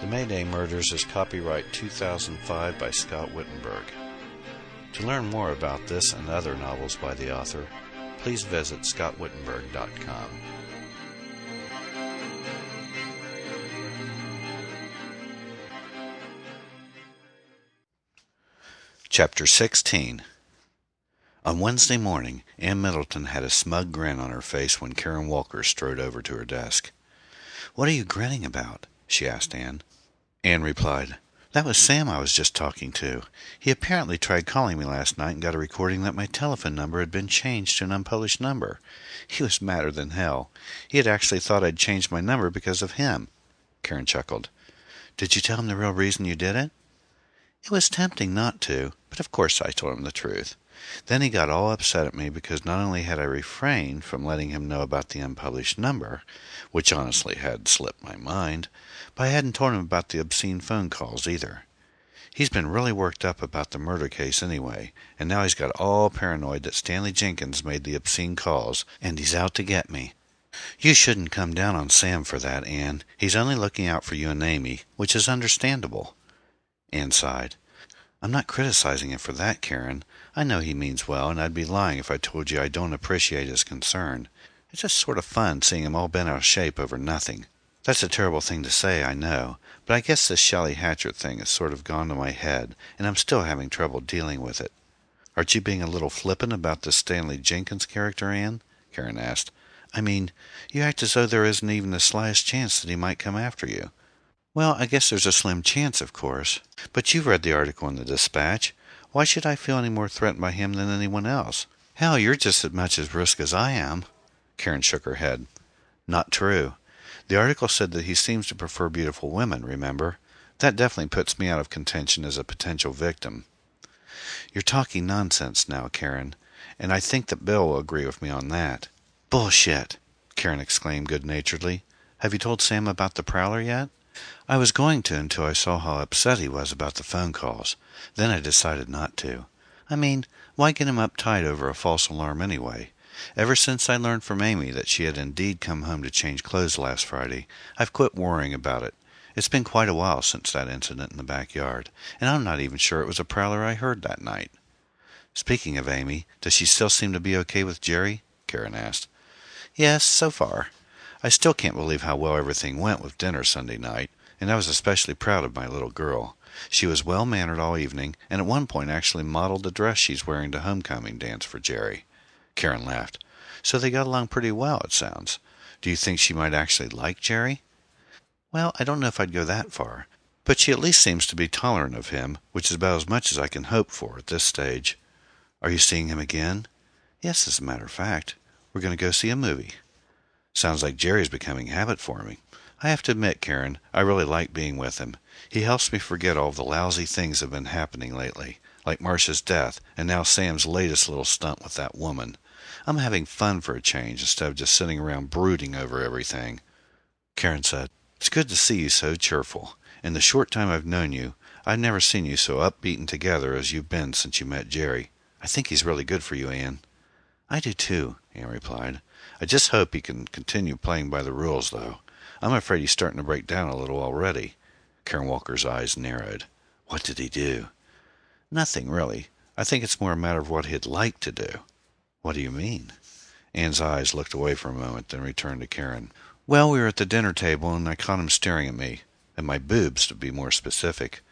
The Mayday Murders is copyright 2005 by Scott Wittenburg. To learn more about this and other novels by the author, please visit scottwittenburg.com. Chapter 16 On Wednesday morning, Ann Middleton had a smug grin on her face when Karen Walker strode over to her desk. What are you grinning about? she asked Ann. Ann replied, That was Sam I was just talking to. He apparently tried calling me last night and got a recording that my telephone number had been changed to an unpublished number. He was madder than hell. He had actually thought I'd changed my number because of him. Karen chuckled. Did you tell him the real reason you did it? It was tempting not to, but of course I told him the truth. Then he got all upset at me because not only had I refrained from letting him know about the unpublished number, which honestly had slipped my mind, but I hadn't told him about the obscene phone calls either. He's been really worked up about the murder case anyway, and now he's got all paranoid that Stanley Jenkins made the obscene calls, and he's out to get me. You shouldn't come down on Sam for that, Anne. He's only looking out for you and Amy, which is understandable. Anne sighed. I'm not criticizing him for that, Karen. I know he means well, and I'd be lying if I told you I don't appreciate his concern. It's just sort of fun seeing him all bent out of shape over nothing. That's a terrible thing to say, I know, but I guess this Shelley Hatcher thing has sort of gone to my head, and I'm still having trouble dealing with it. Aren't you being a little flippant about this Stanley Jenkins character, Anne? Karen asked. I mean, you act as though there isn't even the slightest chance that he might come after you. Well, I guess there's a slim chance, of course. But you've read the article in the Dispatch. Why should I feel any more threatened by him than anyone else? Hell, you're just as much at risk as I am. Karen shook her head. Not true. The article said that he seems to prefer beautiful women, remember? That definitely puts me out of contention as a potential victim. You're talking nonsense now, Karen, and I think that Bill will agree with me on that. Bullshit! Karen exclaimed good naturedly. Have you told Sam about the prowler yet? I was going to until I saw how upset he was about the phone calls. Then I decided not to. I mean, why get him uptight over a false alarm anyway? Ever since I learned from Amy that she had indeed come home to change clothes last Friday, I've quit worrying about it. It's been quite a while since that incident in the backyard, and I'm not even sure it was a prowler I heard that night. Speaking of Amy, does she still seem to be okay with Jerry? Karen asked. Yes, so far. I still can't believe how well everything went with dinner Sunday night, and I was especially proud of my little girl. She was well mannered all evening, and at one point actually modeled the dress she's wearing to homecoming dance for Jerry. Karen laughed. So they got along pretty well, it sounds. Do you think she might actually like Jerry? Well, I don't know if I'd go that far, but she at least seems to be tolerant of him, which is about as much as I can hope for at this stage. Are you seeing him again? Yes, as a matter of fact. We're going to go see a movie. Sounds like Jerry's becoming habit forming. I have to admit, Karen, I really like being with him. He helps me forget all the lousy things that have been happening lately, like Marcia's death, and now Sam's latest little stunt with that woman. I'm having fun for a change instead of just sitting around brooding over everything. Karen said, It's good to see you so cheerful. In the short time I've known you, I've never seen you so upbeat and together as you've been since you met Jerry. I think he's really good for you, Ann. I do too, Ann replied. I just hope he can continue playing by the rules, though. I'm afraid he's starting to break down a little already. Karen Walker's eyes narrowed. What did he do? Nothing, really. I think it's more a matter of what he'd like to do. What do you mean? Ann's eyes looked away for a moment, then returned to Karen. Well, we were at the dinner table, and I caught him staring at me, at my boobs, to be more specific.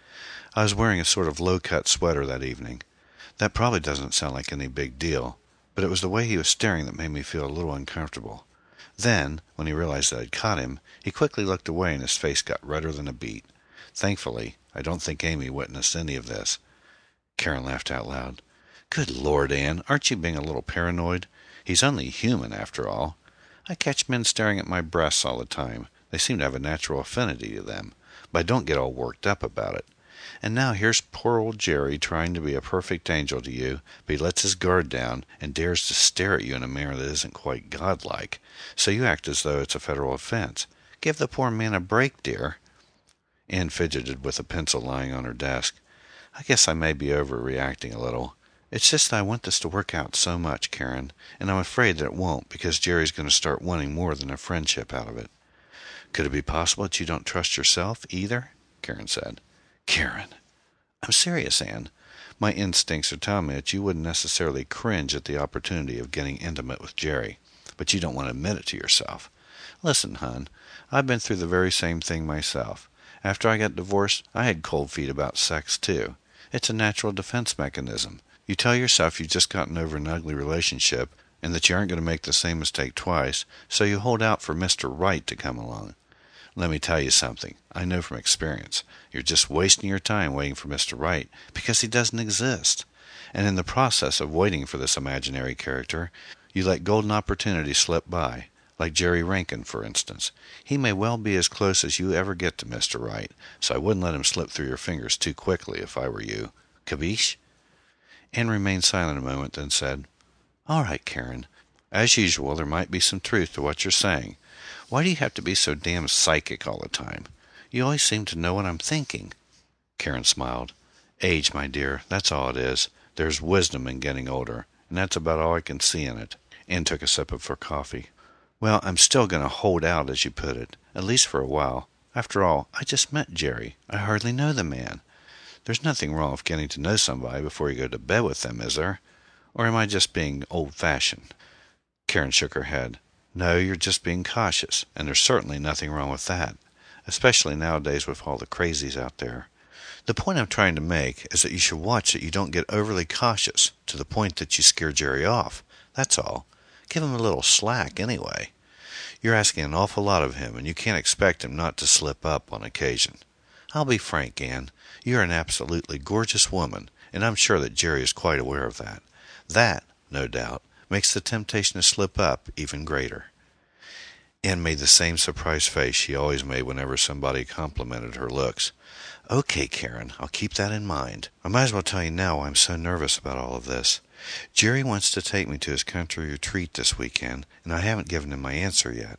I was wearing a sort of low-cut sweater that evening. That probably doesn't sound like any big deal, but it was the way he was staring that made me feel a little uncomfortable. Then, when he realized that I'd caught him, he quickly looked away and his face got redder than a beet. Thankfully, I don't think Amy witnessed any of this. Karen laughed out loud. Good Lord, Anne, aren't you being a little paranoid? He's only human, after all. I catch men staring at my breasts all the time. They seem to have a natural affinity to them, but I don't get all worked up about it. And now here's poor old Jerry trying to be a perfect angel to you, but he lets his guard down and dares to stare at you in a manner that isn't quite godlike. So you act as though it's a federal offense. Give the poor man a break, dear. Ann fidgeted with a pencil lying on her desk. I guess I may be overreacting a little. It's just that I want this to work out so much, Karen, and I'm afraid that it won't because Jerry's going to start wanting more than a friendship out of it. Could it be possible that you don't trust yourself, either? Karen said. Karen! I'm serious, Anne. My instincts are telling me that you wouldn't necessarily cringe at the opportunity of getting intimate with Jerry, but you don't want to admit it to yourself. Listen, hon, I've been through the very same thing myself. After I got divorced, I had cold feet about sex, too. It's a natural defense mechanism. You tell yourself you've just gotten over an ugly relationship and that you aren't going to make the same mistake twice, so you hold out for Mr. Right to come along. Let me tell you something. I know from experience. You're just wasting your time waiting for Mr. Right because he doesn't exist. And in the process of waiting for this imaginary character, you let golden opportunities slip by. Like Jerry Rankin, for instance. He may well be as close as you ever get to Mr. Right, so I wouldn't let him slip through your fingers too quickly if I were you. Capiche? Anne remained silent a moment, then said, All right, Karen. As usual, there might be some truth to what you're saying. Why do you have to be so damn psychic all the time? You always seem to know what I'm thinking. Karen smiled. Age, my dear, that's all it is. There's wisdom in getting older, and that's about all I can see in it. Anne took a sip of her coffee. Well, I'm still going to hold out, as you put it, at least for a while. After all, I just met Jerry. I hardly know the man. There's nothing wrong with getting to know somebody before you go to bed with them, is there? Or am I just being old fashioned? Karen shook her head. No, you're just being cautious, and there's certainly nothing wrong with that, especially nowadays with all the crazies out there. The point I'm trying to make is that you should watch that you don't get overly cautious to the point that you scare Jerry off. That's all. Give him a little slack, anyway. You're asking an awful lot of him, and you can't expect him not to slip up on occasion. I'll be frank, Anne. You're an absolutely gorgeous woman, and I'm sure that Jerry is quite aware of that. That, no doubt, makes the temptation to slip up even greater. Anne made the same surprised face she always made whenever somebody complimented her looks. Okay, Karen, I'll keep that in mind. I might as well tell you now why I'm so nervous about all of this. Jerry wants to take me to his country retreat this weekend, and I haven't given him my answer yet.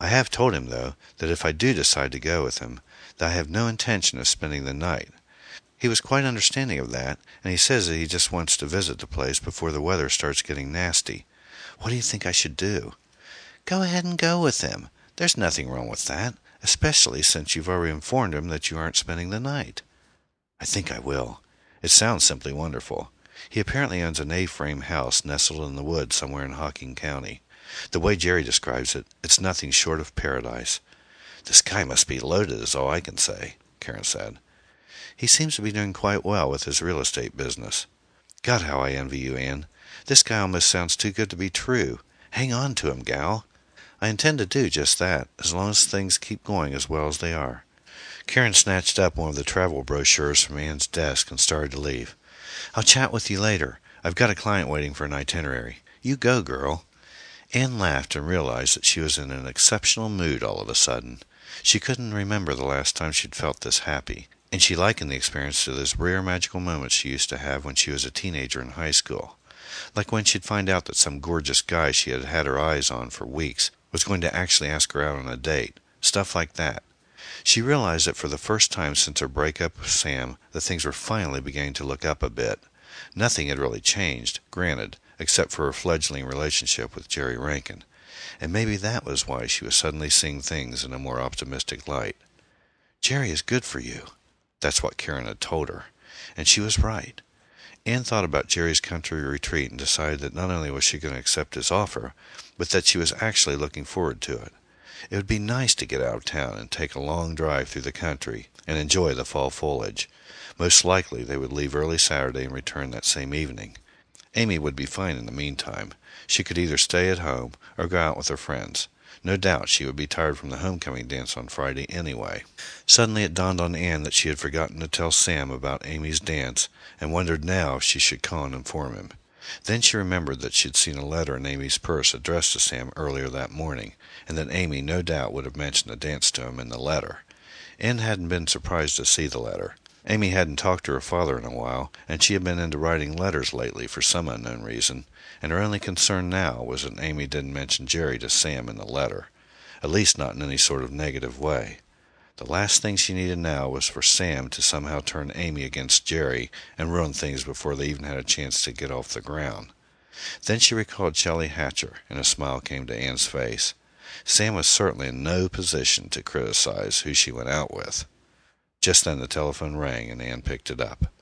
I have told him, though, that if I do decide to go with him, that I have no intention of spending the night. He was quite understanding of that, and he says that he just wants to visit the place before the weather starts getting nasty. What do you think I should do? Go ahead and go with him. There's nothing wrong with that, especially since you've already informed him that you aren't spending the night. I think I will. It sounds simply wonderful. He apparently owns an A-frame house nestled in the woods somewhere in Hocking County. The way Jerry describes it, it's nothing short of paradise. The sky must be loaded, is all I can say, Karen said. He seems to be doing quite well with his real estate business. God, how I envy you, Anne. This guy almost sounds too good to be true. Hang on to him, gal. I intend to do just that, as long as things keep going as well as they are. Karen snatched up one of the travel brochures from Anne's desk and started to leave. I'll chat with you later. I've got a client waiting for an itinerary. You go, girl. Anne laughed and realized that she was in an exceptional mood all of a sudden. She couldn't remember the last time she'd felt this happy and she likened the experience to those rare magical moments she used to have when she was a teenager in high school. Like when she'd find out that some gorgeous guy she had had her eyes on for weeks was going to actually ask her out on a date. Stuff like that. She realized that for the first time since her breakup with Sam, that things were finally beginning to look up a bit. Nothing had really changed, granted, except for her fledgling relationship with Jerry Rankin. And maybe that was why she was suddenly seeing things in a more optimistic light. Jerry is good for you. That's what Karen had told her, and she was right. Anne thought about Jerry's country retreat and decided that not only was she going to accept his offer, but that she was actually looking forward to it. It would be nice to get out of town and take a long drive through the country and enjoy the fall foliage. Most likely they would leave early Saturday and return that same evening. Amy would be fine in the meantime. She could either stay at home or go out with her friends. No doubt she would be tired from the homecoming dance on Friday anyway. Suddenly it dawned on Anne that she had forgotten to tell Sam about Amy's dance, and wondered now if she should call and inform him. Then she remembered that she had seen a letter in Amy's purse addressed to Sam earlier that morning, and that Amy no doubt would have mentioned the dance to him in the letter. Anne hadn't been surprised to see the letter. Amy hadn't talked to her father in a while, and she had been into writing letters lately for some unknown reason, and her only concern now was that Amy didn't mention Jerry to Sam in the letter, at least not in any sort of negative way. The last thing she needed now was for Sam to somehow turn Amy against Jerry and ruin things before they even had a chance to get off the ground. Then she recalled Shelley Hatcher, and a smile came to Anne's face. Sam was certainly in no position to criticize who she went out with. Just then the telephone rang and Ann picked it up.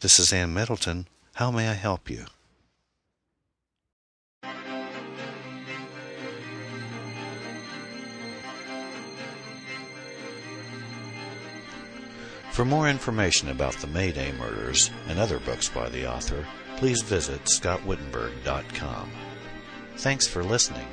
"This is Ann Middleton. How may I help you?" For more information about the Mayday murders and other books by the author, please visit scottwittenburg.com. Thanks for listening.